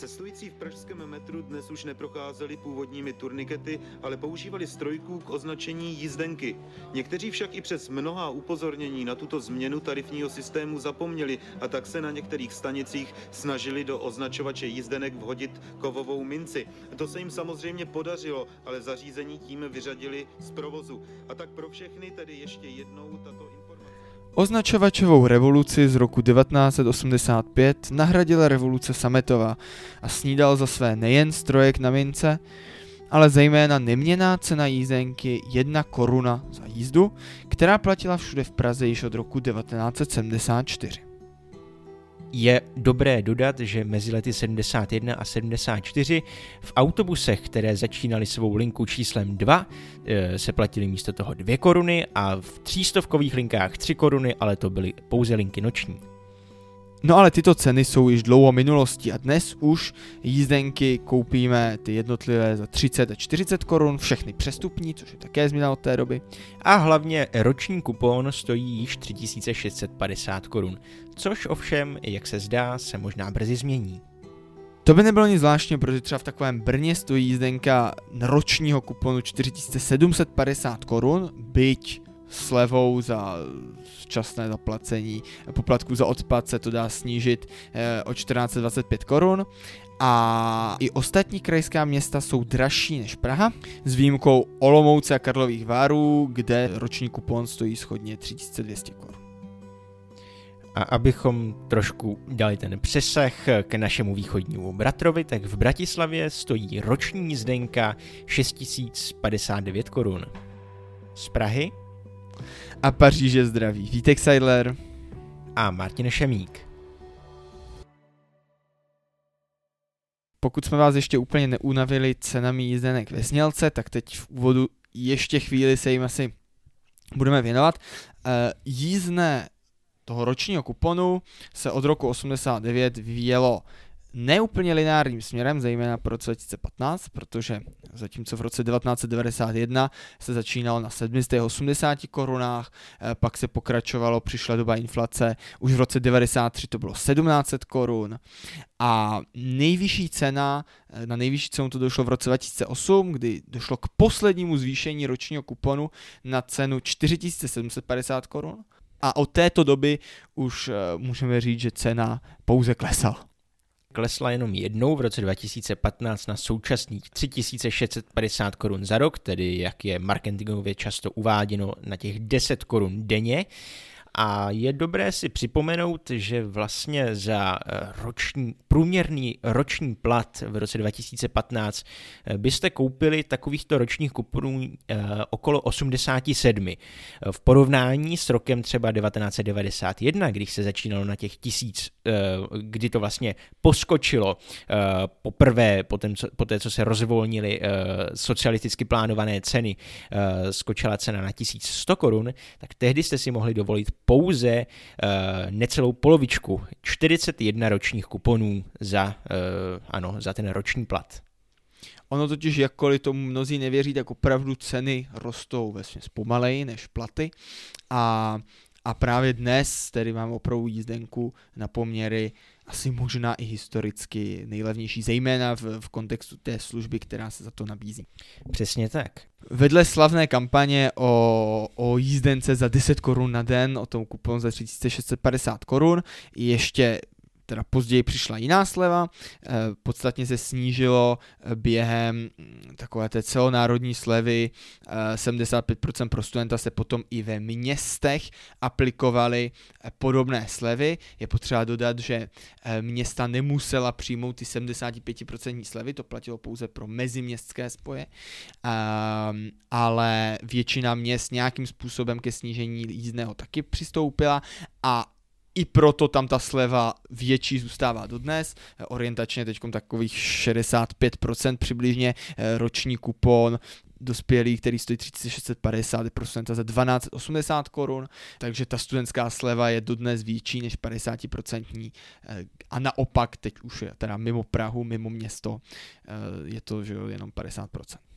Cestující v pražském metru dnes už neprocházeli původními turnikety, ale používali strojků k označení jízdenky. Někteří však i přes mnoha upozornění na tuto změnu tarifního systému zapomněli a tak se na některých stanicích snažili do označovače jízdenek vhodit kovovou minci. To se jim samozřejmě podařilo, ale zařízení tím vyřadili z provozu. A tak pro všechny tedy ještě jednou tato. Označovačovou revoluci z roku 1985 nahradila revoluce sametová a snídal za své nejen strojek na mince, ale zejména neměná cena jízdenky 1 koruna za jízdu, která platila všude v Praze již od roku 1974. Je dobré dodat, že mezi lety 71 a 74 v autobusech, které začínaly svou linku číslem 2, eh, se platily místo toho 2 koruny a v třístovkových linkách 3 koruny, ale to byly pouze linky noční. No ale tyto ceny jsou již dlouho minulostí a dnes už jízdenky koupíme ty jednotlivé za 30 a 40 korun, všechny přestupní, což je také změna od té doby. A hlavně roční kupon stojí již 3650 korun, což ovšem, jak se zdá, se možná brzy změní. To by nebylo nic zvláštního, protože třeba v takovém Brně stojí jízdenka ročního kuponu 4750 korun, byť slevou za včasné zaplacení poplatku za odpad se to dá snížit eh, o 1425 korun a i ostatní krajská města jsou dražší než Praha, s výjimkou Olomouce a Karlových Várů, kde roční kupon stojí schodně 3200 korun. A abychom trošku dali ten přesah k našemu východnímu bratrovi, tak v Bratislavě stojí roční jízdenka 6059 korun. Z Prahy A Paříže zdraví. Vítek Seidler. a Martin Šemík. Pokud jsme vás ještě úplně neunavili cenami jízdenek ve Snělce, tak teď v úvodu ještě chvíli se jim asi budeme věnovat. Eh, Jízdné toho ročního kuponu se od roku 89 vyvíjelo neúplně lineárním směrem, zejména pro roce 2015, protože zatímco v roce 1991 se začínalo na 780 korunách, eh, pak se pokračovalo, přišla doba inflace, už v roce 93 to bylo 1700 korun a nejvyšší cena, eh, na nejvyšší cenu to došlo v roce 2008, kdy došlo k poslednímu zvýšení ročního kuponu na cenu 4750 korun a od této doby už eh, můžeme říct, že cena pouze klesala. Klesla jenom jednou v roce 2015 na současných 3650 korun za rok, tedy jak je marketingově často uváděno na těch 10 korun denně. A je dobré si připomenout, že vlastně za eh, roční, průměrný roční plat v roce 2015 eh, byste koupili takovýchto ročních kuponů eh, okolo 87. V porovnání s rokem třeba 1991, když se začínalo na těch tisíc, kdy to vlastně poskočilo poprvé po, té, co se rozvolnily socialisticky plánované ceny, skočila cena na 1100 korun, tak tehdy jste si mohli dovolit pouze uh, necelou polovičku, 41 ročních kuponů za, uh, ano, za ten roční plat. Ono totiž, jakkoliv tomu mnozí nevěří, tak opravdu ceny rostou ve pomaleji než platy a, a právě dnes tedy mám opravdu jízdenku na poměry asi možná i historicky nejlevnější, zejména v, v kontextu té služby, která se za to nabízí. Přesně tak. Vedle slavné kampaně o, o jízdence za 10 korun na den, o tom kupon za 3650 korun, ještě teda později přišla jiná sleva, eh, podstatně se snížilo eh, během mm, takové té celonárodní slevy, 75% eh, pro studenta se potom i ve městech aplikovaly podobné slevy. Je potřeba dodat, že města nemusela přijmout ty 75% slevy, to platilo pouze pro meziměstské spoje, ehm, ale většina měst nějakým způsobem ke snížení jízdného taky přistoupila a i proto tam ta sleva větší zůstává dodnes. Orientačně teď takových 65% přibližně eh, roční kupon dospělý, který stojí 3650% za 1280 korun, takže ta studentská sleva je dodnes větší než 50% eh, a naopak teď už je teda mimo Prahu, mimo město, eh, je to že jo, jenom 50%.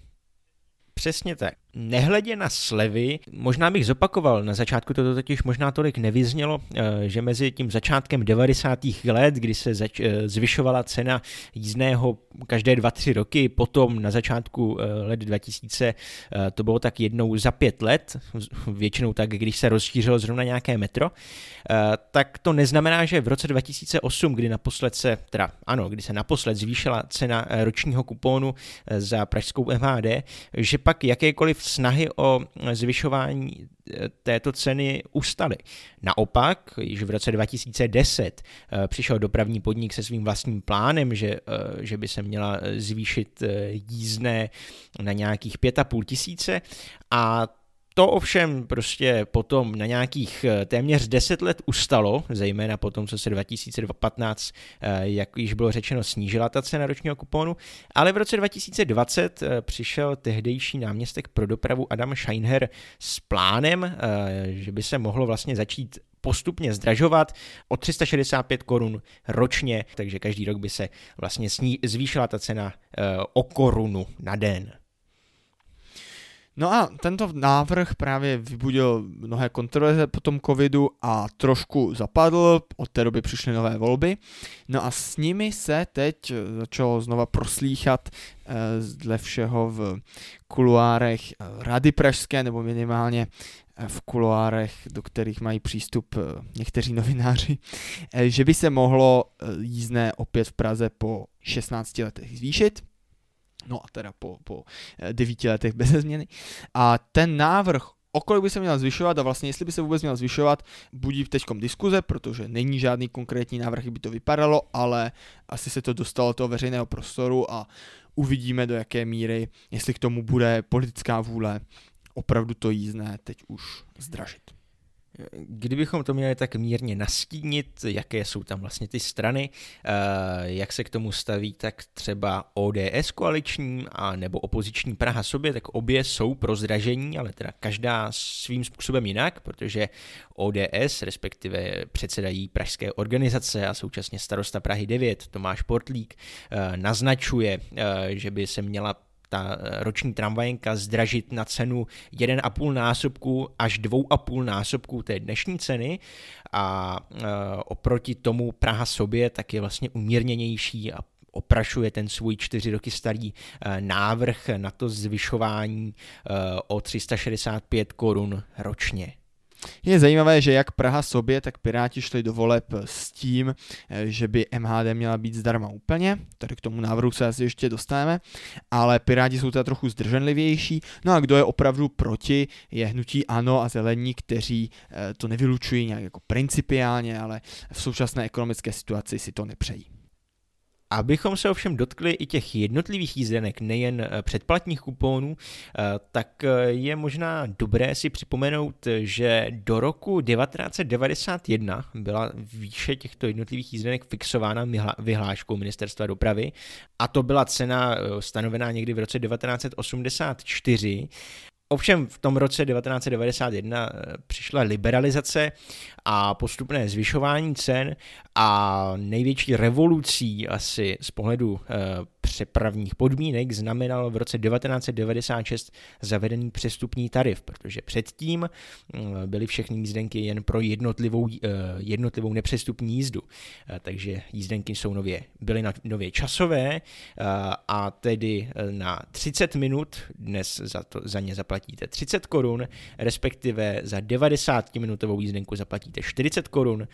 Přesně tak. Nehledě na slevy, možná bych zopakoval, na začátku to totiž možná tolik nevyznělo, eh, že mezi tím začátkem 90. let, kdy se zač- eh, zvyšovala cena jízdného každé dva, tři roky, potom na začátku eh, let 2000 to bylo tak jednou za pět let, většinou tak, když se rozšířilo zrovna nějaké metro, tak to neznamená, že v roce 2008, kdy naposled se, teda ano, kdy se naposled zvýšila cena ročního kupónu za pražskou MHD, že pak jakékoliv snahy o zvyšování eh, této ceny ustaly. Naopak, již v roce 2010 eh, přišel dopravní podnik se svým vlastním plánem, že, eh, že by se měla zvýšit jízdné na nějakých 5,5 tisíce a to ovšem prostě potom na nějakých eh, téměř 10 let ustalo, zejména po tom, co se 2015, eh, jak již bylo řečeno, snížila ta cena ročního kuponu, ale v roce 2020 eh, přišel tehdejší náměstek pro dopravu Adam Scheinher s plánem, že by se mohlo vlastně začít postupně zdražovat o 365 korun ročně, takže každý rok by se vlastně zvýšila ta cena o korunu na den. No a tento návrh právě vybudil mnohé kontroverze po tom covidu a trošku zapadl, od té doby přišly nové volby. No a s nimi se teď začalo znova proslýchat eh, dle všeho v kuluárech eh, Rady Pražské, nebo minimálně eh, v kuloárech, do kterých mají přístup někteří novináři, že by se mohlo jízdné opět v Praze po 16 letech zvýšit no a teda po, po eh, devíti letech bez změny. A ten návrh, o kolik by se měl zvyšovat a vlastně jestli by se vůbec měl zvyšovat, budí teď diskuze, protože není žádný konkrétní návrh, jak by to vypadalo, ale asi se to dostalo do toho veřejného prostoru a uvidíme do jaké míry, jestli k tomu bude politická vůle opravdu to jízdné teď už zdražit. Kdybychom to měli tak mírně nastínit, jaké jsou tam vlastně ty strany, eh, jak se k tomu staví, tak třeba ODS koaliční a nebo opoziční Praha sobě, tak obě jsou pro zdražení, ale teda každá svým způsobem jinak, protože ODS, respektive předsedají pražské organizace a současně starosta Prahy 9, Tomáš Portlík, eh, naznačuje, eh, že by se měla ta eh, roční tramvajenka zdražit na cenu 1,5 násobku až 2,5 násobku té dnešní ceny a e, oproti tomu Praha sobě tak je vlastně umírněnější a oprašuje ten svůj čtyři roky starý e, návrh na to zvyšování o 365 korun ročně. Je zajímavé, že jak Praha sobě, tak Piráti šli do voleb s tím, eh, že by MHD měla být zdarma úplně, tady k tomu návrhu se asi ještě dostaneme, ale Piráti jsou teda trochu zdrženlivější, no a kdo je opravdu proti, je hnutí ANO a zelení, kteří eh, to nevylučují nějak jako principiálně, ale v současné ekonomické situaci si to nepřejí. Abychom se ovšem dotkli i těch jednotlivých jízdenek, nejen eh, předplatních kuponů, eh, tak eh, je možná dobré si připomenout, že do roku 1991 byla výše těchto jednotlivých jízdenek fixována vyhláškou ministerstva dopravy a to byla cena stanovená někdy v roce 1984 Ovšem v tom roce 1991 přišla liberalizace a postupné zvyšování cen a největší revolucí asi z pohledu eh, přepravních podmínek znamenalo v roce 1996 zavedený přestupní tarif, protože předtím eh, byly všechny jízdenky jen pro jednotlivou, eh, jednotlivou nepřestupní jízdu. Takže jízdenky jsou nově, byly na, nově časové a tedy na 30 minut dnes za, to, za ně zaplatíte 30 korun, respektive za 90 minutovou jízdenku zaplatíte 40 korun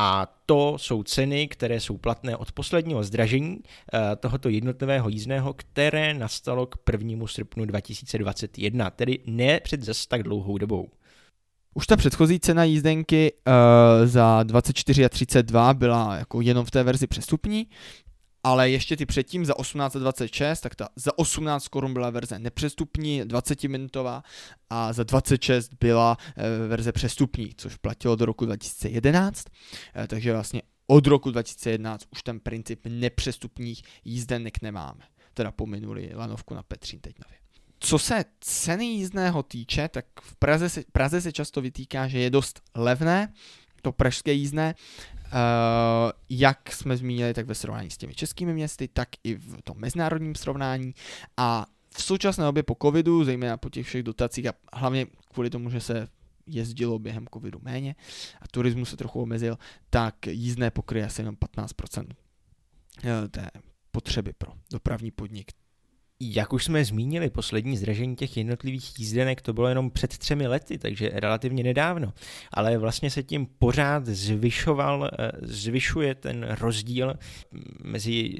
a to jsou ceny, které jsou platné od posledního zdražení eh, tohoto jednotlivého jízdného, které nastalo k 1. srpnu 2021, tedy ne před zase tak dlouhou dobou. Už ta předchozí cena jízdenky uh, za 24 a 32 byla jako jenom v té verzi přestupní, ale ještě ty předtím za 1826, tak ta za 18 korun byla verze nepřestupní, 20 minutová a za 26 byla e, verze přestupní, což platilo do roku 2011, e, eh, takže vlastně od roku 2011 už ten princip nepřestupních jízdenek nemáme. Teda pominuli lanovku na Petřín teď nově. Co se ceny jízdného týče, tak v Praze se, Praze se často vytýká, že je dost levné, to pražské jízdné, Uh, jak jsme zmínili, tak ve srovnání s těmi českými městy, tak i v tom mezinárodním srovnání. A v současné době po covidu, zejména po těch všech dotacích a hlavně kvůli tomu, že se jezdilo během covidu méně a turismus se trochu omezil, tak jízdné pokryje asi jenom 15% eh, té potřeby pro dopravní podnik. Jak už jsme zmínili, poslední zdražení těch jednotlivých jízdenek to bylo jenom před třemi lety, takže relativně nedávno. Ale vlastně se tím pořád zvyšoval, eh, zvyšuje ten rozdíl mezi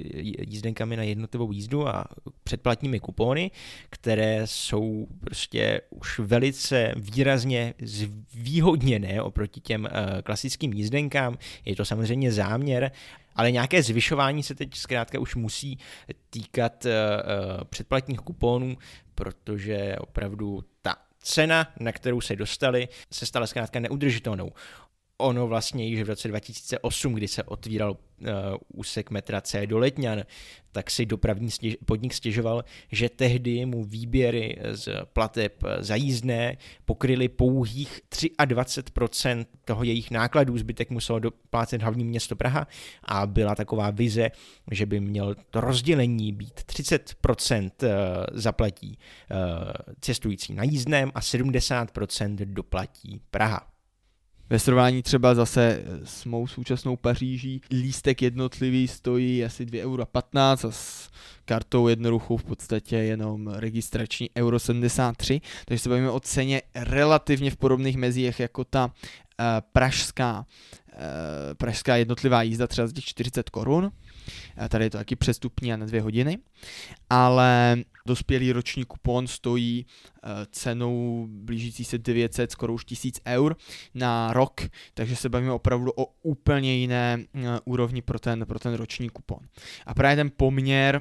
jízdenkami na jednotlivou jízdu a předplatními kupóny, které jsou prostě už velice výrazně zvýhodněné oproti těm eh, klasickým jízdenkám. Je to samozřejmě záměr, ale nějaké zvyšování se teď zkrátka už musí týkat uh, předplatních kuponů, protože opravdu ta cena, na kterou se dostali, se stala zkrátka neudržitelnou ono vlastně již v roce 2008, kdy se otvíral uh, úsek metra C do Letňan, tak si dopravní stěž, podnik stěžoval, že tehdy mu výběry z plateb za jízdné pokryly pouhých 23% toho jejich nákladů, zbytek muselo doplácet hlavní město Praha a byla taková vize, že by měl to rozdělení být 30% eh, zaplatí uh, cestující na jízdném a 70% doplatí Praha. Ve srovnání třeba zase s mou současnou Paříží lístek jednotlivý stojí asi 2,15 euro a s kartou jednoduchou v podstatě jenom registrační euro 73, takže se bavíme o ceně relativně v podobných mezích jako ta uh, pražská, uh, pražská jednotlivá jízda třeba z těch 40 korun. Tady je to taky přestupní a na dvě hodiny, ale dospělý roční kupon stojí eh, cenou blížící se 900, skoro už 1000 eur na rok, takže se bavíme opravdu o úplně jiné eh, úrovni pro ten, pro ten roční kupon. A právě ten poměr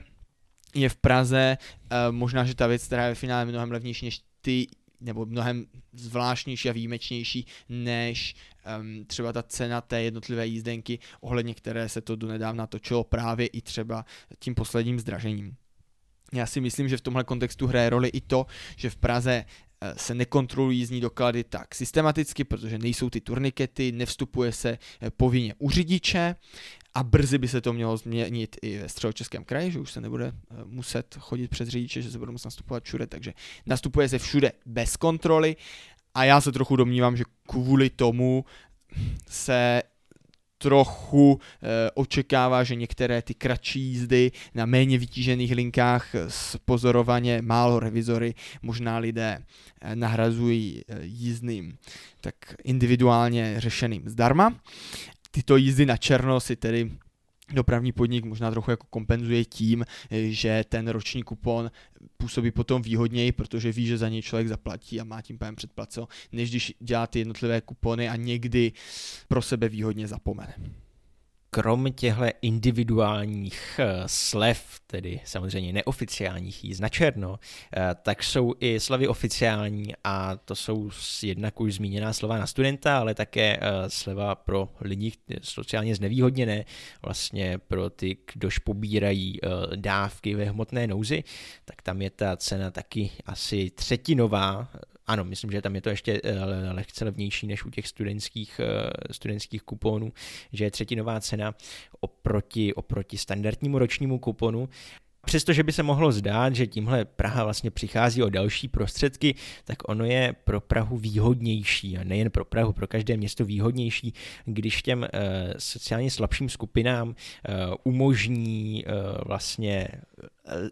je v Praze, eh, možná, že ta věc, která je ve finále mnohem levnější než ty nebo mnohem zvláštnější a výjimečnější než um, třeba ta cena té jednotlivé jízdenky, ohledně které se to donedávna točilo právě i třeba tím posledním zdražením. Já si myslím, že v tomhle kontextu hraje roli i to, že v Praze eh, se nekontrolují jízdní doklady tak systematicky, protože nejsou ty turnikety, nevstupuje se eh, povinně u řidiče a brzy by se to mělo změnit i ve středočeském kraji, že už se nebude eh, muset chodit přes řidiče, že se bude muset nastupovat všude, takže nastupuje se všude bez kontroly a já se trochu domnívám, že kvůli tomu se trochu e, očekává, že některé ty kratší jízdy na méně vytížených linkách s pozorovaně málo revizory možná lidé e, nahrazují e, jízdným tak individuálně řešeným zdarma. Tyto jízdy na černo si tedy dopravní podnik možná trochu jako kompenzuje tím, že ten roční kupon působí potom výhodněji, protože ví, že za něj člověk zaplatí a má tím pádem předplaceno, než když dělá ty jednotlivé kupony a někdy pro sebe výhodně zapomene krom těchto individuálních eh, slev, tedy samozřejmě neoficiálních jízd na černo, eh, tak jsou i slevy oficiální a to jsou jednak už zmíněná slova na studenta, ale také eh, sleva pro lidi sociálně znevýhodněné, vlastně pro ty, kdož pobírají dávky ve hmotné nouzi, tak tam je ta cena taky asi třetinová ano, myslím, že tam je to ještě eh, lehce levnější než u těch studentských, eh, studentských kuponů, že je třetinová cena oproti, oproti standardnímu ročnímu kuponu. Přestože by se mohlo zdát, že tímhle Praha vlastně přichází o další prostředky, tak ono je pro Prahu výhodnější a nejen pro Prahu, pro každé město výhodnější, když těm uh, sociálně slabším skupinám umožní vlastně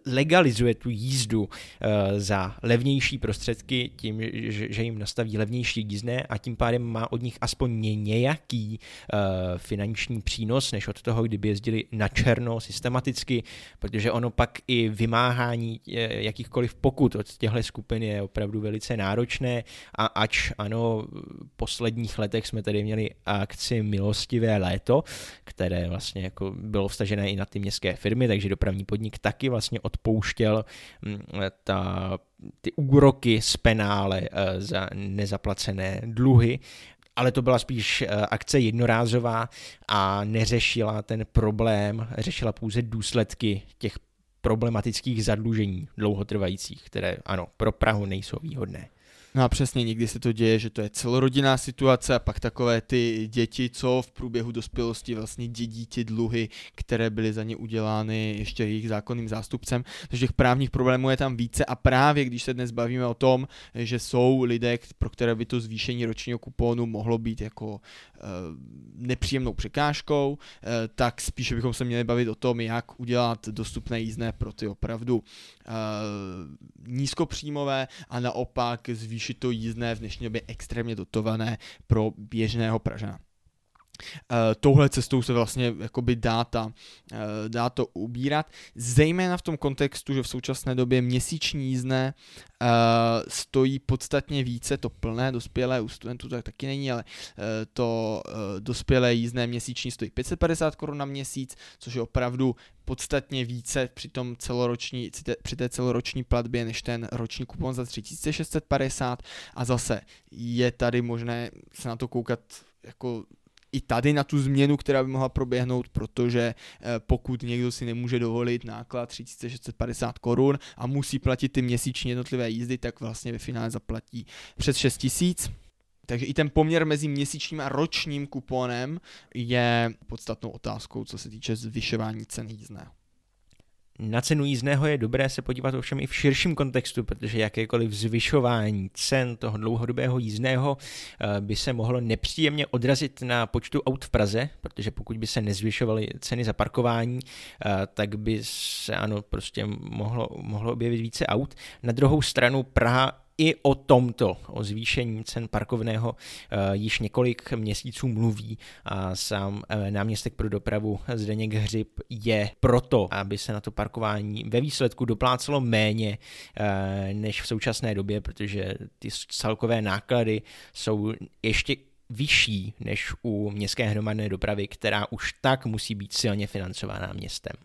legalizuje tu jízdu eh, za levnější prostředky tím, že jim nastaví levnější jízdné a tím pádem má od nich aspoň nějaký eh, finanční přínos, než od toho, kdyby jezdili na černo systematicky, protože ono pak i vymáhání eh, jakýchkoliv pokut od těchto skupin je opravdu velice náročné a ač ano, v posledních letech jsme tady měli akci Milostivé léto, které vlastně jako bylo vstažené i na ty městské firmy, takže dopravní podnik taky vlastně vlastně odpouštěl mm, ta, ty úroky z penále eh, za nezaplacené dluhy ale to byla spíš eh, akce jednorázová a neřešila ten problém, řešila pouze důsledky těch problematických zadlužení dlouhotrvajících, které ano, pro Prahu nejsou výhodné. No a přesně, někdy se to děje, že to je celorodinná situace a pak takové ty děti, co v průběhu dospělosti vlastně dědí ty dluhy, které byly za ně udělány ještě jejich zákonným zástupcem. Takže těch právních problémů je tam více a právě když se dnes bavíme o tom, že jsou lidé, pro které by to zvýšení ročního kupónu mohlo být jako e, nepříjemnou překážkou, e, tak spíše bychom se měli bavit o tom, jak udělat dostupné jízdné pro ty opravdu e, nízkopříjmové a naopak zvýšit to jízdné v dnešní době extrémně dotované pro běžného Pražana. Uh, touhle cestou se vlastně jakoby dá, ta, uh, dá to ubírat, zejména v tom kontextu, že v současné době měsíční jízdné uh, stojí podstatně více, to plné dospělé u studentů tak taky není, ale to dospělé jízdné měsíční stojí 550 korun na měsíc, což je opravdu podstatně více při, tom celoroční, při té celoroční platbě než ten roční kupon za 3650 a zase je tady možné se na to koukat jako i tady na tu změnu, která by mohla proběhnout, protože eh, pokud někdo si nemůže dovolit náklad 3650 korun a musí platit ty měsíční jednotlivé jízdy, tak vlastně ve finále zaplatí přes 6000. Takže i ten poměr mezi měsíčním a ročním kuponem je podstatnou otázkou, co se týče zvyšování ceny jízdného. Na cenu jízdného je dobré se podívat ovšem i v širším kontextu, protože jakékoliv zvyšování cen toho dlouhodobého jízdného eh, by se mohlo nepříjemně odrazit na počtu aut v Praze, protože pokud by se nezvyšovaly ceny za parkování, eh, tak by se ano, prostě mohlo, mohlo objevit více aut. Na druhou stranu Praha i o tomto, o zvýšení cen parkovného uh, již několik měsíců mluví a sám uh, náměstek pro dopravu Zdeněk Hřib je proto, aby se na to parkování ve výsledku doplácelo méně uh, než v současné době, protože ty celkové náklady jsou ještě vyšší než u městské hromadné dopravy, která už tak musí být silně financována městem.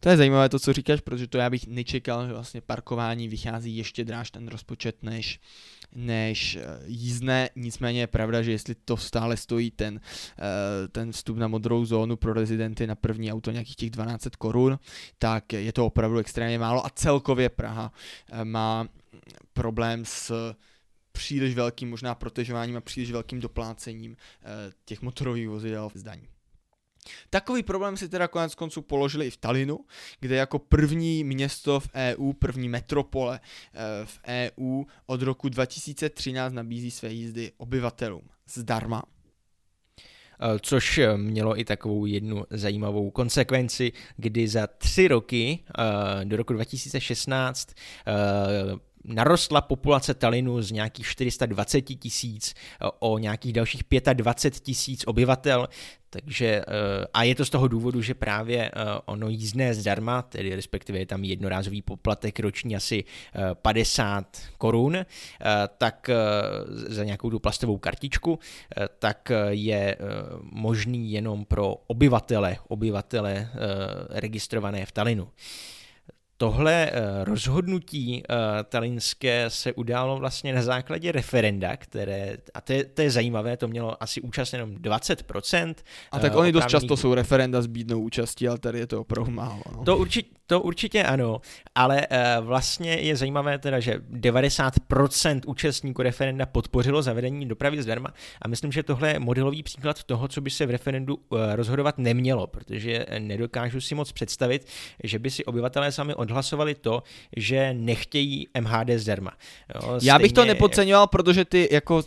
To je zajímavé to, co říkáš, protože to já bych nečekal, že vlastně parkování vychází ještě dráž ten rozpočet než, než eh, jízdné. Nicméně je pravda, že jestli to stále stojí ten, eh, ten vstup na modrou zónu pro rezidenty na první auto nějakých těch 12 korun, tak je to opravdu extrémně málo a celkově Praha eh, má problém s příliš velkým možná protežováním a příliš velkým doplácením těch motorových vozidel v zdaní. Takový problém si teda konec konců položili i v Talinu, kde jako první město v EU, první metropole eh, v EU od roku 2013 nabízí své jízdy obyvatelům zdarma. Eh, což eh, mělo i takovou jednu zajímavou konsekvenci, kdy za tři roky, do roku 2016, narostla populace Talinu z nějakých 420 tisíc o nějakých dalších 25 tisíc obyvatel, takže eh, a je to z toho důvodu, že právě eh, ono jízdné zdarma, tedy respektive je tam jednorázový poplatek roční asi 50 eh, korun, tak za nějakou tu plastovou kartičku, tak je možný jenom pro obyvatele, obyvatele registrované v Talinu. Tohle eh, rozhodnutí uh, talinské se událo vlastně na základě referenda, které, a to je, to je zajímavé, to mělo asi účast jenom 20%. A tak oni dost často jsou referenda s bídnou účastí, ale tady je to opravdu málo. No. To, určitě, to určitě ano, ale vlastně je zajímavé teda, že 90% účastníků referenda podpořilo zavedení dopravy zdarma a myslím, že tohle je modelový příklad toho, co by se v referendu rozhodovat nemělo, protože nedokážu si moc představit, že by si obyvatelé sami odhlasovali to, že nechtějí MHD zdarma. Jo, stejně... Já bych to nepodceňoval, protože ty jako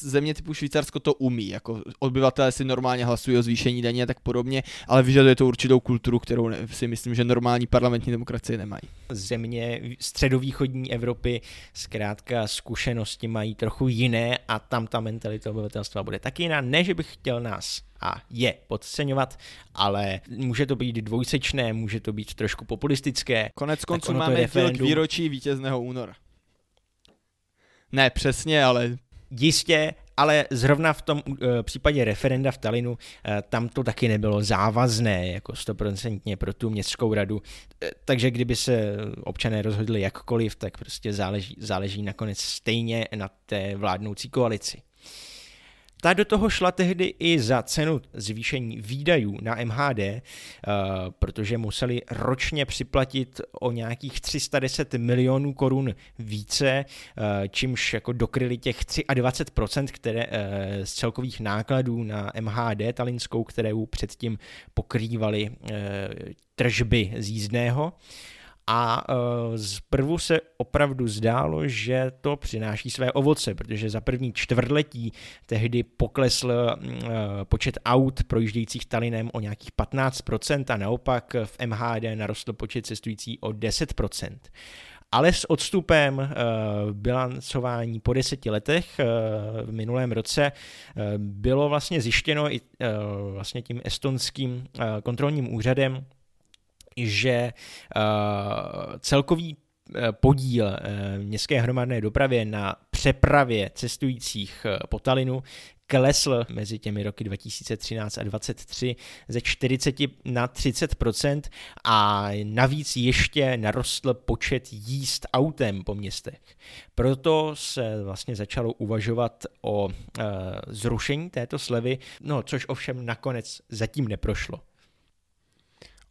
země typu Švýcarsko to umí, jako obyvatelé si normálně hlasují o zvýšení daně a tak podobně, ale vyžaduje to určitou kulturu, kterou si myslím, že normální parlamentní demokracie nemají. Země středovýchodní Evropy zkrátka zkušenosti mají trochu jiné a tam ta mentalita obyvatelstva bude taky jiná. Ne, že bych chtěl nás a je podceňovat, ale může to být dvojsečné, může to být trošku populistické. Konec konců máme referendum... výročí vítězného února. Ne přesně, ale Jistě, ale zrovna v tom uh, případě referenda v Talinu uh, tam to taky nebylo závazné jako stoprocentně pro tu městskou radu, uh, takže kdyby se občané rozhodli jakkoliv, tak prostě záleží, záleží nakonec stejně na té vládnoucí koalici. Ta do toho šla tehdy i za cenu zvýšení výdajů na MHD, uh, protože museli ročně připlatit o nějakých 310 milionů korun více, uh, čímž jako dokryli těch 23%, které uh, z celkových nákladů na MHD talinskou, které předtím pokrývaly tržby z jízdného. A uh, zprvu se opravdu zdálo, že to přináší své ovoce, protože za první čtvrtletí tehdy poklesl uh, počet aut projíždějících Talinem o nějakých 15% a naopak v MHD narostl počet cestující o 10%. Ale s odstupem uh, bilancování po deseti letech v minulém roce bylo vlastně zjištěno i vlastně tím estonským kontrolním úřadem, že uh, celkový eh, podíl eh, městské hromadné dopravy na přepravě cestujících po Talinu klesl mezi těmi roky 2013 a 2023 ze 40 na 30% a navíc ještě narostl počet jíst autem po městech. Proto se vlastně začalo uvažovat o e, zrušení této slevy, no což ovšem nakonec zatím neprošlo.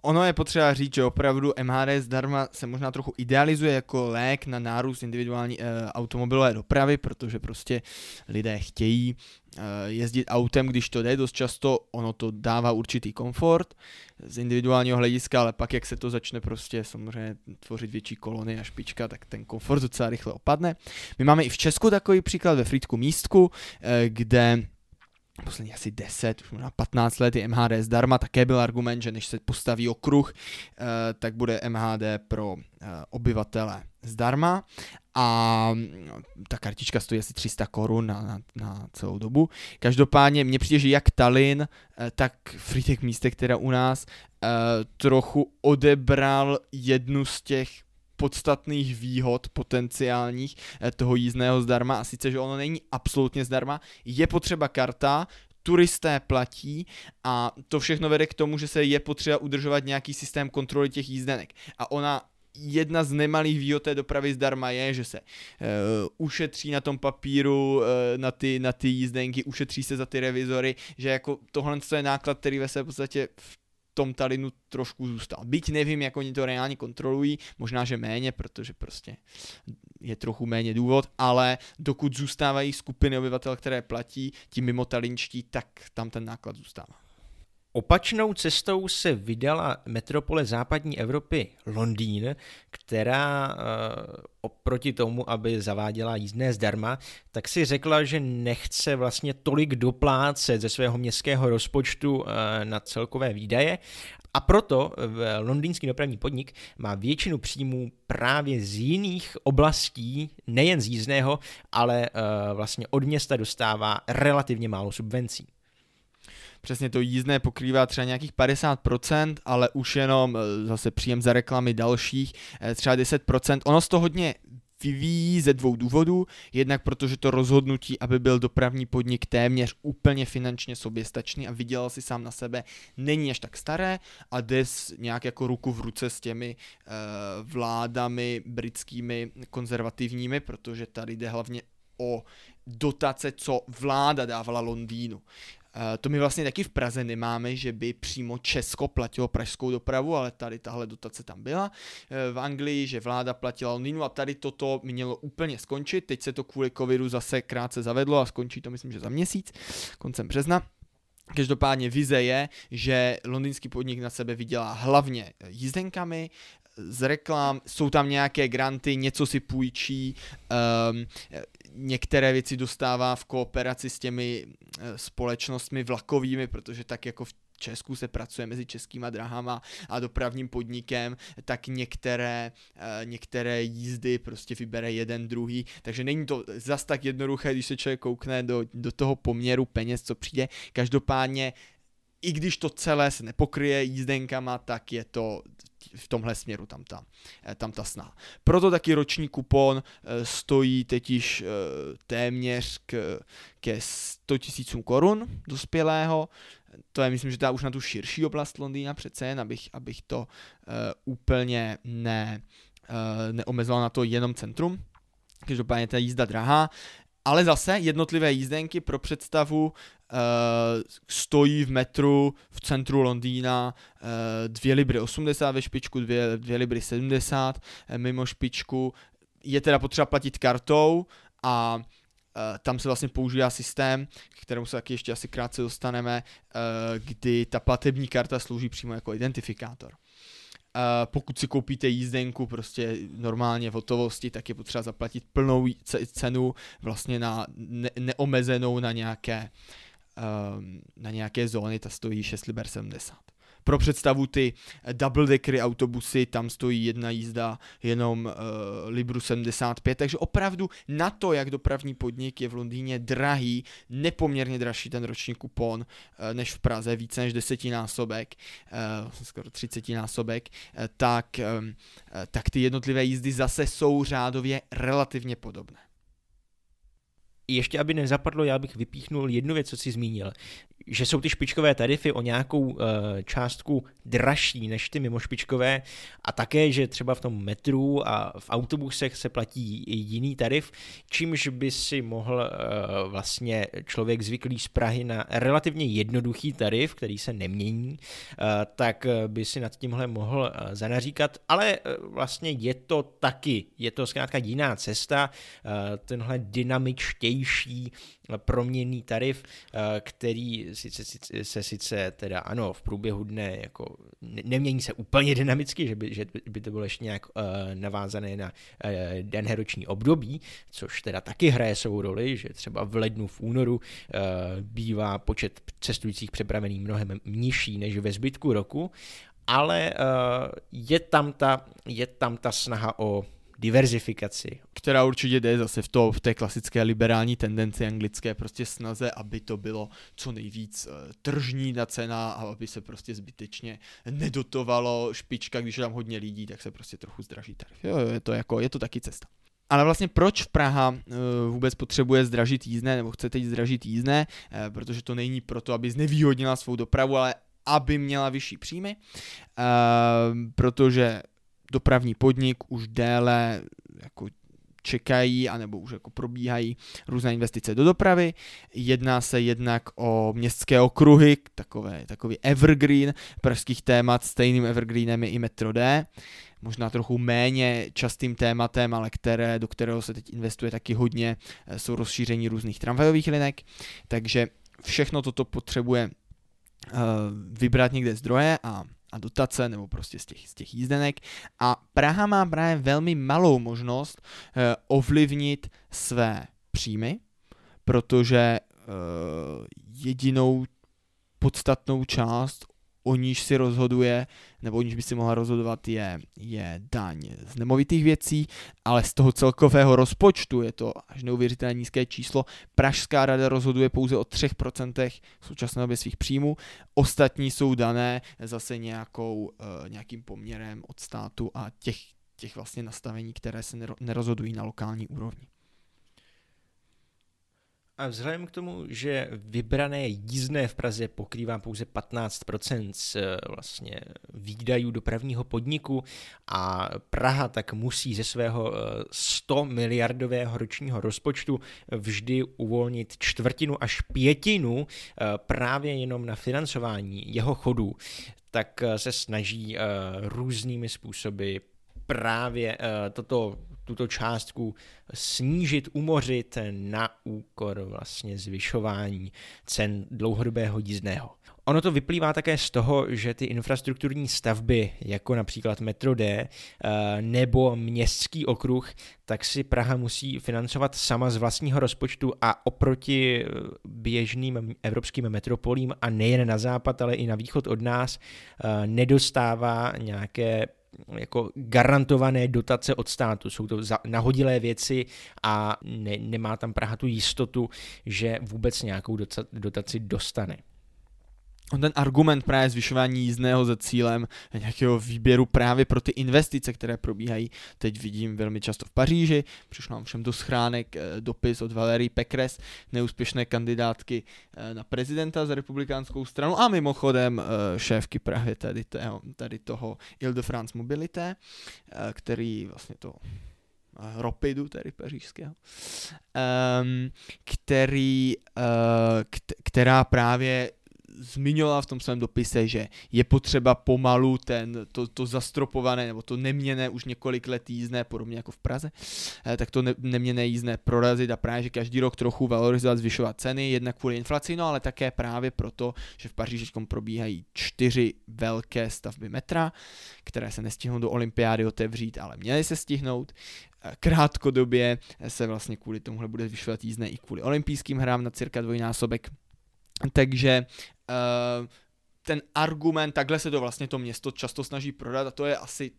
Ono je potřeba říct, že opravdu MHD zdarma se možná trochu idealizuje jako lék na nárůst individuální e, automobilové dopravy, protože prostě lidé chtějí e, jezdit autem, když to jde, dost často ono to dává určitý komfort z individuálního hlediska, ale pak jak se to začne prostě samozřejmě tvořit větší kolony a špička, tak ten komfort docela rychle opadne. My máme i v Česku takový příklad ve Frýdku místku, e, kde poslední asi 10, už možná 15 let je MHD zdarma, také byl argument, že než se postaví okruh, eh, tak bude MHD pro eh, obyvatele zdarma a ta kartička stojí asi 300 korun na, na, na celou dobu. Každopádně mně přijde, že jak Tallinn, eh, tak Fritek místek, která u nás, trochu odebral jednu z těch podstatných výhod potenciálních eh, toho jízdného zdarma a sice, že ono není absolutně zdarma, je potřeba karta, turisté platí a to všechno vede k tomu, že se je potřeba udržovat nějaký systém kontroly těch jízdenek. A ona jedna z nemalých výhod té dopravy zdarma je, že se uh, ušetří na tom papíru, uh, na, ty, na ty jízdenky, ušetří se za ty revizory, že jako tohle je náklad, který ve se v podstatě v tom Talinu trošku zůstal. Byť nevím, jak oni to reálně kontrolují, možná, že méně, protože prostě je trochu méně důvod, ale dokud zůstávají skupiny obyvatel, které platí, ti mimo talinčtí, tak tam ten náklad zůstává. Opačnou cestou se vydala metropole západní Evropy Londýn, která uh, oproti tomu, aby zaváděla jízdné zdarma, tak si řekla, že nechce vlastně tolik doplácet ze svého městského rozpočtu uh, na celkové výdaje. A proto v londýnský dopravní podnik má většinu příjmů právě z jiných oblastí, nejen z jízdného, ale vlastně od města dostává relativně málo subvencí přesně to jízdné pokrývá třeba nějakých 50%, ale už jenom eh, zase příjem za reklamy dalších eh, třeba 10%. Ono z toho hodně vyvíjí ze dvou důvodů. Jednak protože to rozhodnutí, aby byl dopravní podnik téměř úplně finančně soběstačný a vydělal si sám na sebe, není až tak staré a jde nějak jako ruku v ruce s těmi uh, vládami britskými konzervativními, protože tady jde hlavně o dotace, co vláda dávala Londýnu. Eh, to my vlastně taky v Praze nemáme, že by přímo Česko platilo pražskou dopravu, ale tady tahle dotace tam byla. Eh, v Anglii, že vláda platila Londýnu a tady toto mělo úplně skončit. Teď se to kvůli covidu zase krátce zavedlo a skončí to myslím, že za měsíc, koncem března. Každopádně vize je, že londýnský podnik na sebe vydělá hlavně jízdenkami, z reklam, jsou tam nějaké granty, něco si půjčí, um, některé věci dostává v kooperaci s těmi eh, společnostmi vlakovými, protože tak jako v Česku se pracuje mezi českýma drahama a dopravním podnikem, tak některé, eh, některé jízdy prostě vybere jeden druhý, takže není to zas tak jednoduché, když se člověk koukne do, do toho poměru peněz, co přijde. Každopádně i když to celé se nepokryje jízdenkama, tak je to v tomhle směru tam ta, eh, tam ta snaha. Proto taky roční kupon eh, stojí teď již eh, téměř k, ke 100 tisícům korun dospělého. To je, myslím, že dá už na tu širší oblast Londýna přece jen, abych, abych to uh, úplně ne, uh, neomezoval na to jenom centrum. Každopádně ta jízda drahá. Ale zase jednotlivé jízdenky pro představu uh, stojí v metru v centru Londýna uh, 2 libry 80 ve špičku, 2, 2 libry 70 uh, mimo špičku. Je teda potřeba platit kartou a tam se vlastně používá systém, k kterému se taky ještě asi krátce dostaneme, kdy ta platební karta slouží přímo jako identifikátor. Pokud si koupíte jízdenku prostě normálně v hotovosti, tak je potřeba zaplatit plnou cenu vlastně na ne- neomezenou na nějaké, uh, na nějaké zóny, ta stojí 6 liber 70. Pro představu ty double deckery autobusy, tam stojí jedna jízda jenom uh, Libru 75, takže opravdu na to, jak dopravní podnik je v Londýně drahý, nepoměrně dražší ten roční kupon uh, než v Praze, více než desetinásobek, uh, skoro třicetinásobek, uh, tak, um, uh, tak ty jednotlivé jízdy zase jsou řádově relativně podobné. Ještě aby nezapadlo, já bych vypíchnul jednu věc, co si zmínil že jsou ty špičkové tarify o nějakou uh, částku dražší než ty mimošpičkové a také, že třeba v tom metru a v autobusech se platí jiný tarif, čímž by si mohl uh, vlastně člověk zvyklý z Prahy na relativně jednoduchý tarif, který se nemění, uh, tak by si nad tímhle mohl zanaříkat, ale vlastně je to taky, je to zkrátka jiná cesta, tenhle dynamičtější proměnný tarif, eh, který sice, sice, se sice teda ano, v průběhu dne jako nemění se úplně dynamicky, že by, že by to bylo ještě nějak uh, navázané na uh, dané roční období, což teda taky hraje svou roli, že třeba v lednu, v únoru uh, bývá počet cestujících přepravený mnohem nižší než ve zbytku roku, ale uh, je, tam ta, je tam ta snaha o diverzifikaci. Která určitě jde zase v, to, v té klasické liberální tendenci anglické prostě snaze, aby to bylo co nejvíc uh, tržní na cena a aby se prostě zbytečně nedotovalo špička, když je tam hodně lidí, tak se prostě trochu zdraží tarif. Jo, je to, jako, je to taky cesta. Ale vlastně proč Praha uh, vůbec potřebuje zdražit jízdné, nebo chcete jít zdražit jízdné, uh, protože to není proto, aby znevýhodnila svou dopravu, ale aby měla vyšší příjmy, protože dopravní podnik už déle jako čekají, anebo už jako probíhají různé investice do dopravy. Jedná se jednak o městské okruhy, takové, takový evergreen pražských témat, stejným evergreenem je i Metro D, možná trochu méně častým tématem, ale které, do kterého se teď investuje taky hodně, eh, jsou rozšíření různých tramvajových linek, takže všechno toto potřebuje uh, vybrat někde zdroje a a dotace nebo prostě z těch, z těch jízdenek. A Praha má právě velmi malou možnost uh, ovlivnit své příjmy, protože uh, jedinou podstatnou část o níž si rozhoduje, nebo o níž by si mohla rozhodovat, je, je daň z nemovitých věcí, ale z toho celkového rozpočtu je to až neuvěřitelně nízké číslo. Pražská rada rozhoduje pouze o 3% v současné době svých příjmů, ostatní jsou dané zase nějakou, uh, nějakým poměrem od státu a těch, těch vlastně nastavení, které se nerozhodují na lokální úrovni. A vzhledem k tomu, že vybrané jízdné v Praze pokrývá pouze 15% z eh, vlastně výdajů dopravního podniku a Praha tak musí ze svého 100 eh, miliardového ročního rozpočtu vždy uvolnit čtvrtinu až pětinu eh, právě jenom na financování jeho chodů, tak se snaží různými způsoby právě toto tuto částku snížit, umořit na úkor vlastně zvyšování cen dlouhodobého jízdného. Ono to vyplývá také z toho, že ty infrastrukturní stavby, jako například Metro D eh, nebo městský okruh, tak si Praha musí financovat sama z vlastního rozpočtu a oproti eh, běžným evropským metropolím a nejen na západ, ale i na východ od nás eh, nedostává nějaké jako garantované dotace od státu. Jsou to nahodilé věci a ne, nemá tam Praha tu jistotu, že vůbec nějakou dotaci dostane ten argument právě zvyšování jízdného za cílem nějakého výběru právě pro ty investice, které probíhají, teď vidím velmi často v Paříži, přišlo nám všem do schránek eh, dopis od Valerie Pekres, neúspěšné kandidátky eh, na prezidenta za republikánskou stranu a mimochodem eh, šéfky Prahy tady, toho, tady toho Ile-de-France Mobilité, který vlastně to Ropidu, tedy pařížského, um, který, uh, která právě zmiňovala v tom svém dopise, že je potřeba pomalu ten, to, to zastropované nebo to neměné už několik let jízdné, podobně jako v Praze, eh, tak to ne, neměné jízdné prorazit a právě, že každý rok trochu valorizovat, zvyšovat ceny, jednak kvůli inflaci, no ale také právě proto, že v Paříži probíhají čtyři velké stavby metra, které se nestihnou do olympiády otevřít, ale měly se stihnout eh, krátkodobě se vlastně kvůli tomuhle bude zvyšovat jízdné i kvůli olympijským hrám na cirka dvojnásobek. Takže uh, ten argument, takhle se to vlastně to město často snaží prodat a to je asi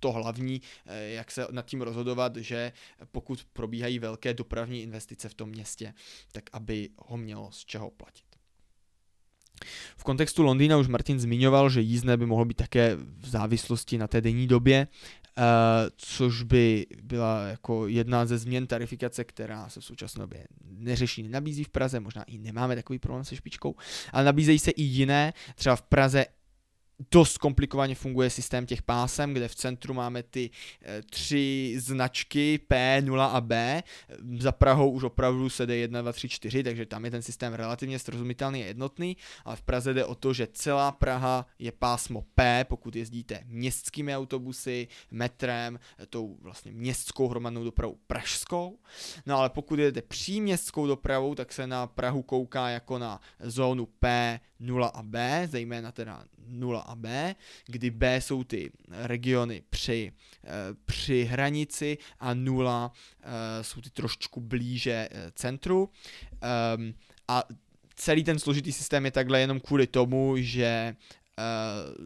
to hlavní, eh, jak se nad tím rozhodovat, že pokud probíhají velké dopravní investice v tom městě, tak aby ho mělo z čeho platit. V kontextu Londýna už Martin zmiňoval, že jízdné by mohlo být také v závislosti na té denní době což by byla jako jedna ze změn tarifikace, která se v současné době neřeší, nenabízí v Praze, možná i nemáme takový problém se špičkou, ale nabízejí se i jiné, třeba v Praze dost komplikovaně funguje systém těch pásem, kde v centru máme ty e, tři značky P, 0 a B. Za Prahou už opravdu se jde 1, 2, 3, 4, takže tam je ten systém relativně srozumitelný a jednotný, ale v Praze jde o to, že celá Praha je pásmo P, pokud jezdíte městskými autobusy, metrem, tou vlastně městskou hromadnou dopravou pražskou. No ale pokud jedete příměstskou dopravou, tak se na Prahu kouká jako na zónu P, 0 a B, zejména teda 0 a B, kdy B jsou ty regiony při, eh, při hranici a 0 eh, jsou ty trošku blíže eh, centru. Ehm, a celý ten složitý systém je takhle jenom kvůli tomu, že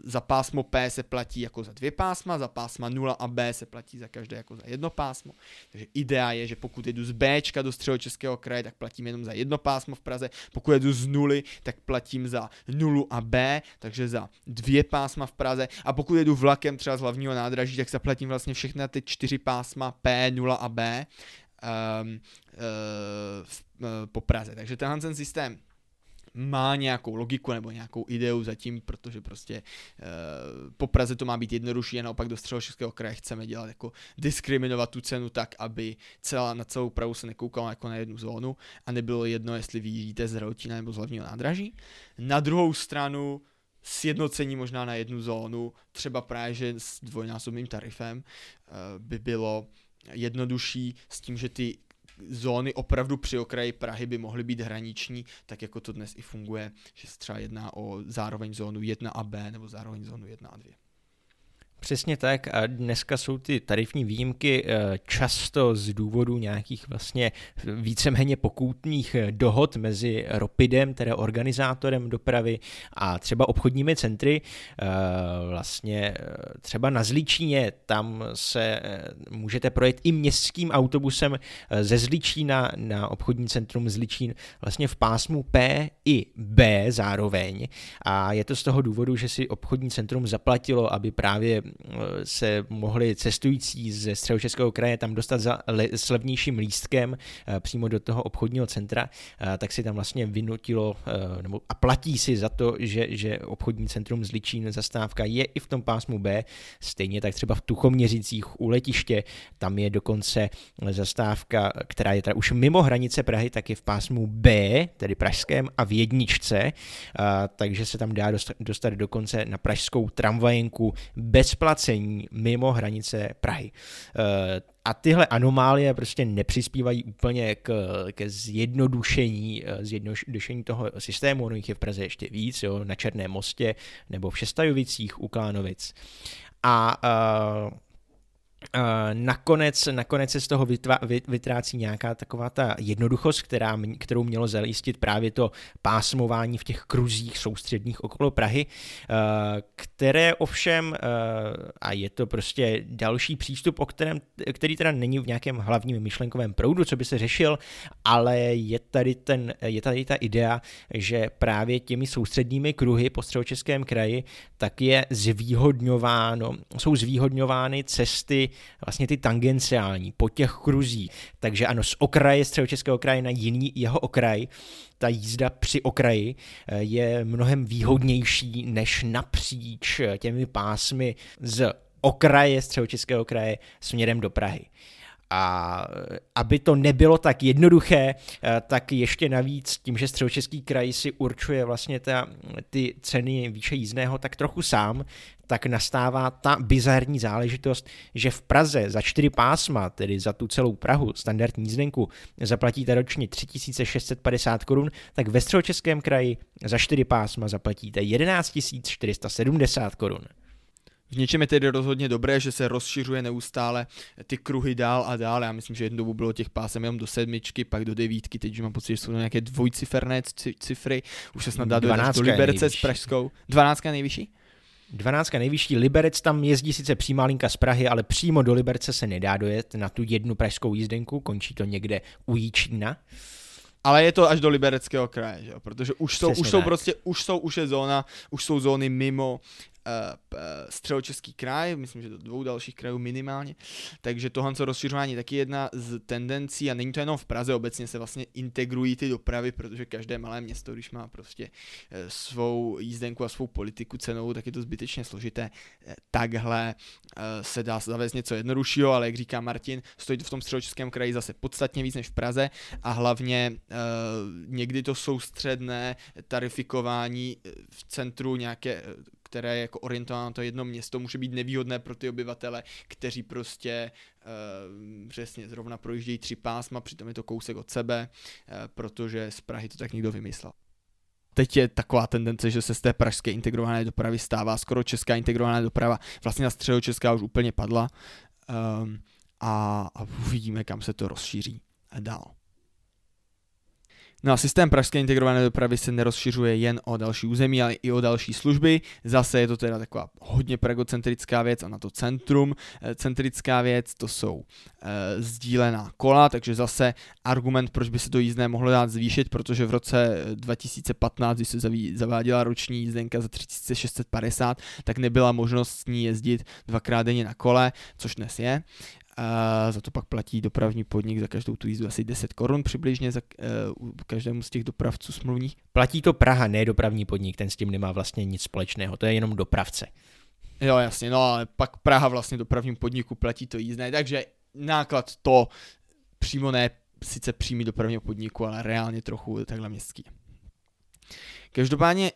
za pásmo P se platí jako za dvě pásma, za pásma 0 a B se platí za každé jako za jedno pásmo. Takže idea je, že pokud jedu z B do středočeského kraje, tak platím jenom za jedno pásmo v Praze. Pokud jedu z nuly, tak platím za nulu a B, takže za dvě pásma v Praze. A pokud jedu vlakem třeba z hlavního nádraží, tak zaplatím vlastně všechny ty čtyři pásma P, 0 a B um, uh, v, uh, po Praze. Takže tenhle ten systém má nějakou logiku nebo nějakou ideu zatím, protože prostě e, po Praze to má být jednodušší a naopak do středočeského kraje chceme dělat jako diskriminovat tu cenu tak, aby celá, na celou Prahu se nekoukalo jako na jednu zónu a nebylo jedno, jestli vyjíždíte z Hrotina nebo z hlavního nádraží. Na druhou stranu sjednocení možná na jednu zónu, třeba právě že s dvojnásobným tarifem, e, by bylo jednodušší s tím, že ty zóny opravdu při okraji Prahy by mohly být hraniční, tak jako to dnes i funguje, že se třeba jedná o zároveň zónu 1 a B nebo zároveň zónu 1 a 2. Přesně tak a dneska jsou ty tarifní výjimky eh, často z důvodu nějakých vlastně víceméně pokutních eh, dohod mezi Ropidem, teda organizátorem dopravy a třeba obchodními centry. Eh, vlastně třeba na Zličíně tam se můžete projet i městským autobusem ze Zličína na obchodní centrum Zličín vlastně v pásmu P i B zároveň. A je to z toho důvodu, že si obchodní centrum zaplatilo, aby právě se mohli cestující ze středočeského kraje tam dostat za le, s levnějším lístkem eh, přímo do toho obchodního centra, eh, tak si tam vlastně vynutilo eh, nebo a platí si za to, že, že obchodní centrum Zličín zastávka je i v tom pásmu B, stejně tak třeba v Tuchoměřicích u letiště, tam je dokonce zastávka, která je teda už mimo hranice Prahy, tak je v pásmu B, tedy pražském a v jedničce, takže se tam dá dostat, dokonce na pražskou tramvajenku bez placení mimo hranice Prahy. Eh, a tyhle anomálie prostě nepřispívají úplně k, ke zjednodušení, eh, zjednodušení toho systému, ono jich je v Praze ještě víc, jo, na Černém mostě nebo v Šestajovicích u Klánovic. A uh, nakonec, nakonec se z toho vytvá, vytrácí nějaká taková ta jednoduchost, která, kterou mělo zajistit právě to pásmování v těch kruzích soustředních okolo Prahy, které ovšem, a je to prostě další přístup, o kterém, který teda není v nějakém hlavním myšlenkovém proudu, co by se řešil, ale je tady, ten, je tady ta idea, že právě těmi soustředními kruhy po středočeském kraji tak je zvýhodňováno, jsou zvýhodňovány cesty vlastně ty tangenciální po těch kruzích. Takže ano, z okraje středočeského kraje na jiný jeho okraj, ta jízda při okraji eh, je mnohem výhodnější než napříč těmi pásmy z okraje středočeského kraje směrem do Prahy. A aby to nebylo tak jednoduché, tak ještě navíc tím, že středočeský kraj si určuje vlastně ta, ty ceny výše jízdného tak trochu sám, tak nastává ta bizarní záležitost, že v Praze za čtyři pásma, tedy za tu celou Prahu, standardní jízdenku, zaplatíte ročně 3650 korun, tak ve středočeském kraji za čtyři pásma zaplatíte 11 470 korun. V něčem je tedy rozhodně dobré, že se rozšiřuje neustále ty kruhy dál a dál. Já myslím, že jednou dobu bylo těch pásem jenom do sedmičky, pak do devítky, teď už mám pocit, že jsou nějaké dvojciferné cifry. Už se snad dá do Liberce s Pražskou. Dvanáctka nejvyšší? 12 nejvyšší Liberec, tam jezdí sice přímá linka z Prahy, ale přímo do Liberce se nedá dojet na tu jednu pražskou jízdenku, končí to někde u Jíčína. Ale je to až do Libereckého kraje, že? protože už jsou, už jsou prostě, už jsou, už je zóna, už jsou zóny mimo středočeský kraj, myslím, že do dvou dalších krajů minimálně, takže tohle rozšiřování je taky jedna z tendencí a není to jenom v Praze, obecně se vlastně integrují ty dopravy, protože každé malé město, když má prostě eh, svou jízdenku a svou politiku cenovou, tak je to zbytečně složité. Takhle se dá zavést něco jednoduššího, ale jak říká Martin, stojí to v tom středočeském kraji zase podstatně víc než v Praze a hlavně někdy to soustředné tarifikování v centru nějaké které je jako orientováno na to jedno město, může být nevýhodné pro ty obyvatele, kteří prostě uh, přesně zrovna projíždějí tři pásma, přitom je to kousek od sebe, uh, protože z Prahy to tak někdo vymyslel. Teď je taková tendence, že se z té pražské integrované dopravy stává skoro česká integrovaná doprava. Vlastně na středočeská už úplně padla um, a, a uvidíme, kam se to rozšíří dál. No a systém pražské integrované dopravy se nerozšiřuje jen o další území, ale i o další služby. Zase je to teda taková hodně pragocentrická věc a na to centrum eh, centrická věc, to jsou e, sdílená kola, takže zase argument, proč by se to jízdné mohlo dát zvýšit, protože v roce 2015, kdy se zaváděla roční jízdenka za 3650, tak nebyla možnost s ní jezdit dvakrát denně na kole, což dnes je a za to pak platí dopravní podnik za každou tu jízdu asi 10 korun přibližně za uh, každému z těch dopravců smluvních. Platí to Praha, ne dopravní podnik, ten s tím nemá vlastně nic společného, to je jenom dopravce. Jo, jasně, no ale pak Praha vlastně dopravním podniku platí to jízdné, takže náklad to přímo ne sice přímý dopravního podniku, ale reálně trochu takhle městský. Každopádně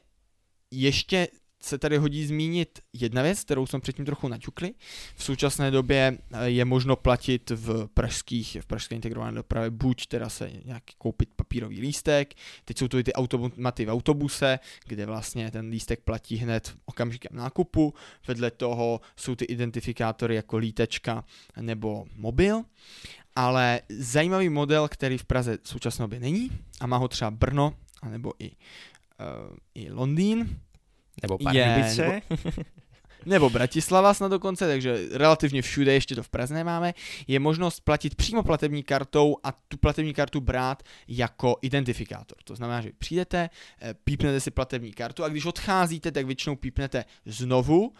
ještě se tady hodí zmínit jedna věc, kterou jsme předtím trochu naťukli. V současné době eh, je možno platit v pražských, v pražské integrované dopravě buď teda se nějak koupit papírový lístek, teď jsou to i ty automaty v autobuse, kde vlastně ten lístek platí hned okamžikem nákupu, vedle toho jsou ty identifikátory jako lítečka nebo mobil, ale zajímavý model, který v Praze současné době není a má ho třeba Brno, anebo i, uh, i Londýn, nebo Pardubice. Je, nebo, nebo Bratislava snad dokonce, takže relativně všude, ještě to v Praze nemáme, je možnost platit přímo platební kartou a tu platební kartu brát jako identifikátor. To znamená, že přijdete, eh, pípnete si platební kartu a když odcházíte, tak většinou pípnete znovu,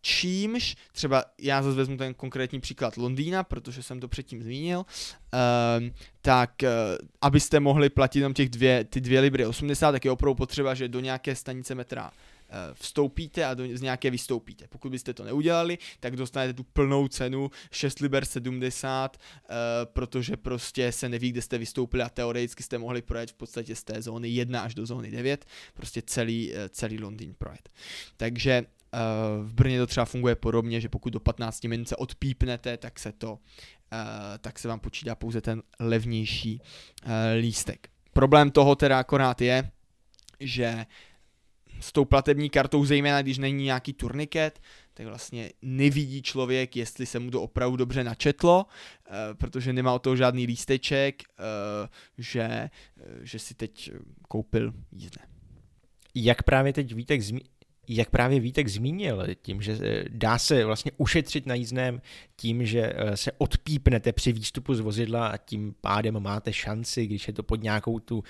čímž, třeba já zase vezmu ten konkrétní příklad Londýna, protože jsem to předtím zmínil, eh, tak abyste mohli platit jenom těch dvě, ty dvě libry 80, tak je opravdu potřeba, že do nějaké stanice metra Eh, vstoupíte a do, z nějaké vystoupíte. Pokud byste to neudělali, tak dostanete tu plnou cenu 6 liber 70, uh, protože prostě se neví, kde jste vystoupili a teoreticky jste mohli projet v podstatě z té zóny 1 až do zóny 9, prostě celý, celý Londýn projet. Takže v Brně to třeba funguje podobně, že pokud do 15 minut se odpípnete, tak se to, uh, tak se vám počítá pouze ten levnější uh, lístek. Problém toho teda akorát je, že s tou platební kartou, zejména když není nějaký turniket, tak vlastně nevidí člověk, jestli se mu to opravdu dobře načetlo, eh, protože nemá o toho žádný lísteček, eh, že, eh, že si teď koupil jízdné. Jak právě teď Vítek jak právě Vítek zmínil, tím, že dá se vlastně ušetřit na jízdném tím, že se odpípnete při výstupu z vozidla a tím pádem máte šanci, když je to pod nějakou tu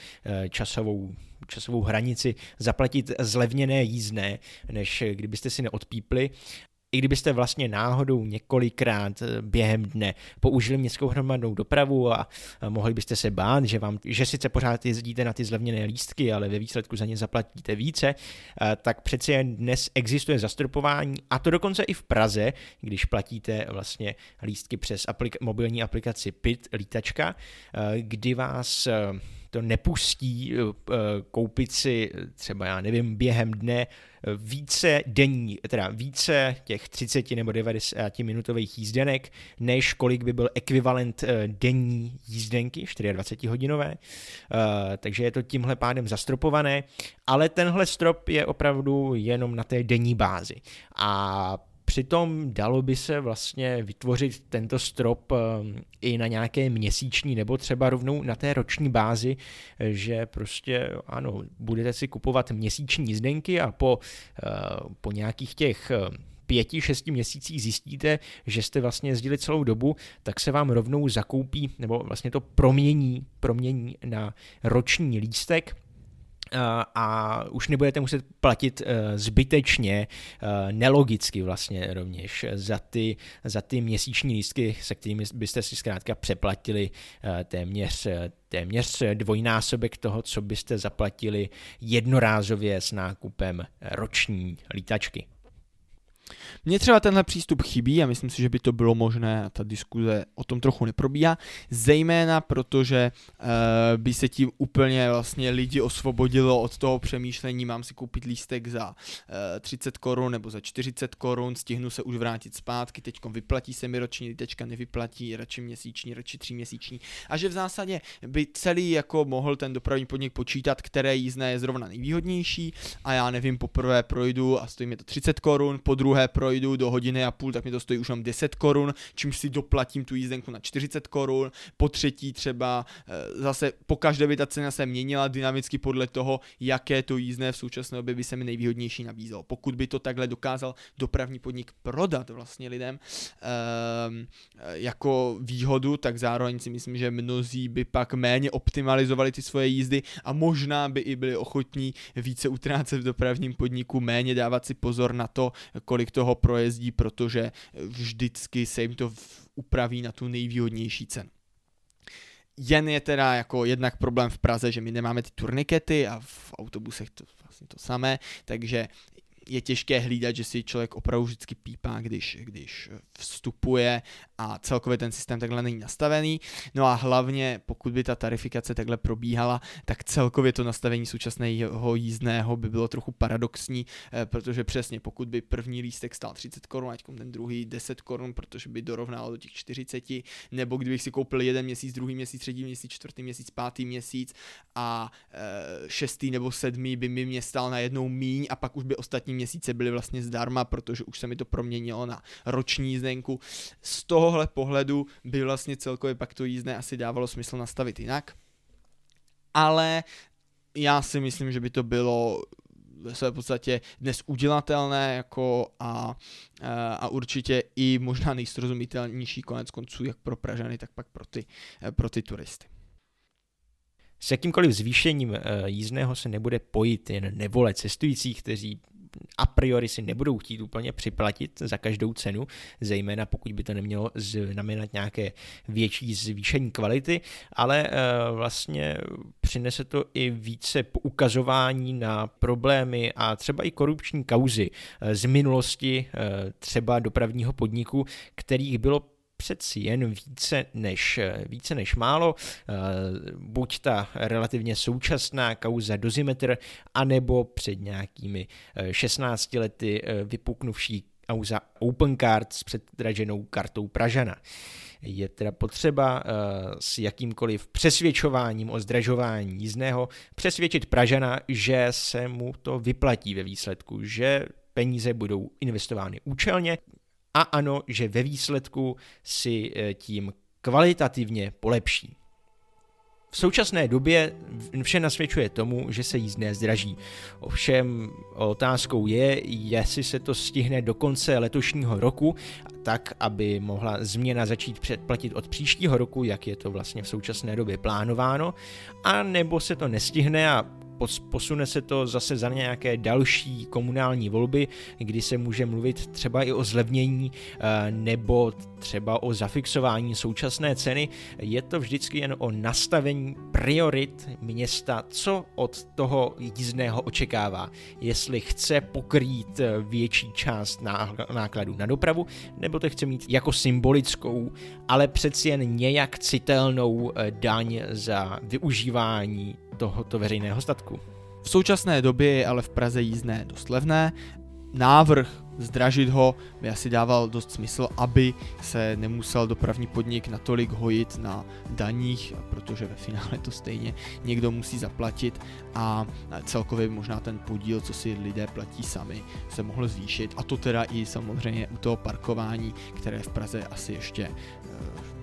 časovou časovou hranici zaplatit zlevněné jízdné, než kdybyste si neodpípli. I kdybyste vlastně náhodou několikrát eh, během dne použili městskou hromadnou dopravu a mohli byste se bát, že, vám, že sice pořád jezdíte na ty zlevněné lístky, ale ve výsledku za ně zaplatíte více, tak přeci jen dnes existuje zastropování a to dokonce i v Praze, když platíte vlastně lístky přes aplika- mobilní aplikaci PIT lítačka, kdy vás to nepustí eh, eh, koupit si třeba, já nevím, během dne eh, více denní, teda více těch 30 nebo 90 minutových jízdenek, než kolik by byl ekvivalent denní jízdenky, 24 hodinové, takže je to tímhle pádem zastropované, ale tenhle strop je opravdu jenom na té denní bázi. A Přitom dalo by se vlastně vytvořit tento strop ehm, i na nějaké měsíční nebo třeba rovnou na té roční bázi, že prostě ano, budete si kupovat měsíční jízdenky a po, eh, po nějakých těch ehm, pěti, šesti měsících zjistíte, že jste vlastně jezdili celou dobu, tak se vám rovnou zakoupí, nebo vlastně to promění, promění na roční lístek, a už nebudete muset platit eh, zbytečně, eh, nelogicky vlastně rovněž za ty, za ty měsíční lístky, se kterými byste si zkrátka přeplatili eh, téměř, téměř dvojnásobek toho, co byste zaplatili jednorázově s nákupem roční lítačky. Mně třeba tenhle přístup chybí a myslím si, že by to bylo možné ta diskuze o tom trochu neprobíhá, zejména protože uh, by se tím úplně vlastně lidi osvobodilo od toho přemýšlení, mám si koupit lístek za uh, eh, 30 korun nebo za 40 korun, stihnu se už vrátit zpátky, teď vyplatí se mi roční lítečka, nevyplatí, radši měsíční, radši tři měsíční a že v zásadě by celý jako mohl ten dopravní podnik počítat, které jízdné je zrovna nejvýhodnější a já nevím, poprvé projdu a stojí mi to 30 korun, po druhé projdu do hodiny a půl, tak mi to stojí už jenom 10 korun, čímž si doplatím tu jízdenku na 40 korun, po třetí třeba eh, zase po každé by ta cena se měnila dynamicky podle toho, jaké to jízdné v současné době by se mi nejvýhodnější nabízelo. Pokud by to takhle dokázal dopravní podnik prodat vlastně lidem um, jako výhodu, tak zároveň si myslím, že mnozí by pak méně optimalizovali ty svoje jízdy a možná by i byli ochotní více utrácet v dopravním podniku, méně dávat si pozor na to, kolik toho projezdí, protože vždycky se jim to upraví na tu nejvýhodnější cenu. Jen je teda jako jednak problém v Praze, že my nemáme ty turnikety a v autobusech to vlastně to samé, takže je těžké hlídat, že si člověk opravdu vždycky pípá, když, když vstupuje a celkově ten systém takhle není nastavený. No a hlavně, pokud by ta tarifikace takhle probíhala, tak celkově to nastavení současného jízdného by bylo trochu paradoxní, eh, protože přesně pokud by první lístek stál 30 korun, ať ten druhý 10 korun, protože by dorovnal do těch 40, nebo kdybych si koupil jeden měsíc, druhý měsíc, třetí měsíc, čtvrtý měsíc, pátý měsíc a e, šestý nebo sedmý by mi mě stál na jednou míň a pak už by ostatní měsíce byly vlastně zdarma, protože už se mi to proměnilo na roční jízdenku. Z tohohle pohledu by vlastně celkově pak to jízdné asi dávalo smysl nastavit jinak. Ale já si myslím, že by to bylo ve své podstatě dnes udělatelné jako a, a určitě i možná nejsrozumitelnější konec konců jak pro Pražany, tak pak pro ty, pro ty turisty. S jakýmkoliv zvýšením eh, jízdného se nebude pojít jen nevole cestujících, kteří a priori si nebudou chtít úplně připlatit za každou cenu, zejména pokud by to nemělo znamenat nějaké větší zvýšení kvality, ale eh, vlastně přinese to i více poukazování na problémy a třeba i korupční kauzy eh, z minulosti třeba dopravního podniku, kterých bylo přeci jen více než, více než málo, eh, buď ta relativně současná kauza Dozimetr, anebo před nějakými 16 eh, lety eh, vypuknuvší kauza Opencard s předraženou kartou Pražana. Je teda potřeba s jakýmkoliv přesvědčováním o zdražování jízdného přesvědčit Pražana, že se mu to vyplatí ve výsledku, že peníze budou investovány účelně, a ano, že ve výsledku si eh, tím kvalitativně polepší. V současné době vše nasvědčuje tomu, že se jízdné zdraží. Ovšem otázkou je, jestli se to stihne do konce letošního roku, tak, aby mohla změna začít předplatit od příštího roku, jak je to vlastně v současné době plánováno, a nebo se to nestihne a posune se to zase za nějaké další komunální volby, kdy se může mluvit třeba i o zlevnění eh, nebo třeba o zafixování současné ceny. Je to vždycky jen o nastavení priorit města, co od toho jízdného očekává. Jestli chce pokrýt eh, větší část nákladů na dopravu, nebo to chce mít jako symbolickou, ale přeci jen nějak citelnou eh, daň za využívání tohoto veřejného statku. V současné době je ale v Praze jízdné dost levné. Návrh zdražit ho by asi dával dost smysl, aby se nemusel dopravní podnik natolik hojit na daních, protože ve finále to stejně někdo musí zaplatit a celkově možná ten podíl, co si lidé platí sami, se mohl zvýšit a to teda i samozřejmě u toho parkování, které v Praze asi ještě eh,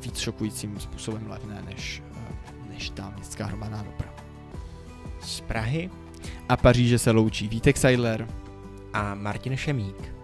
víc šokujícím způsobem levné než, eh, než ta městská hromadná doprava. Z Prahy a Paříže se loučí Vítek Seidler a Martin Šemík.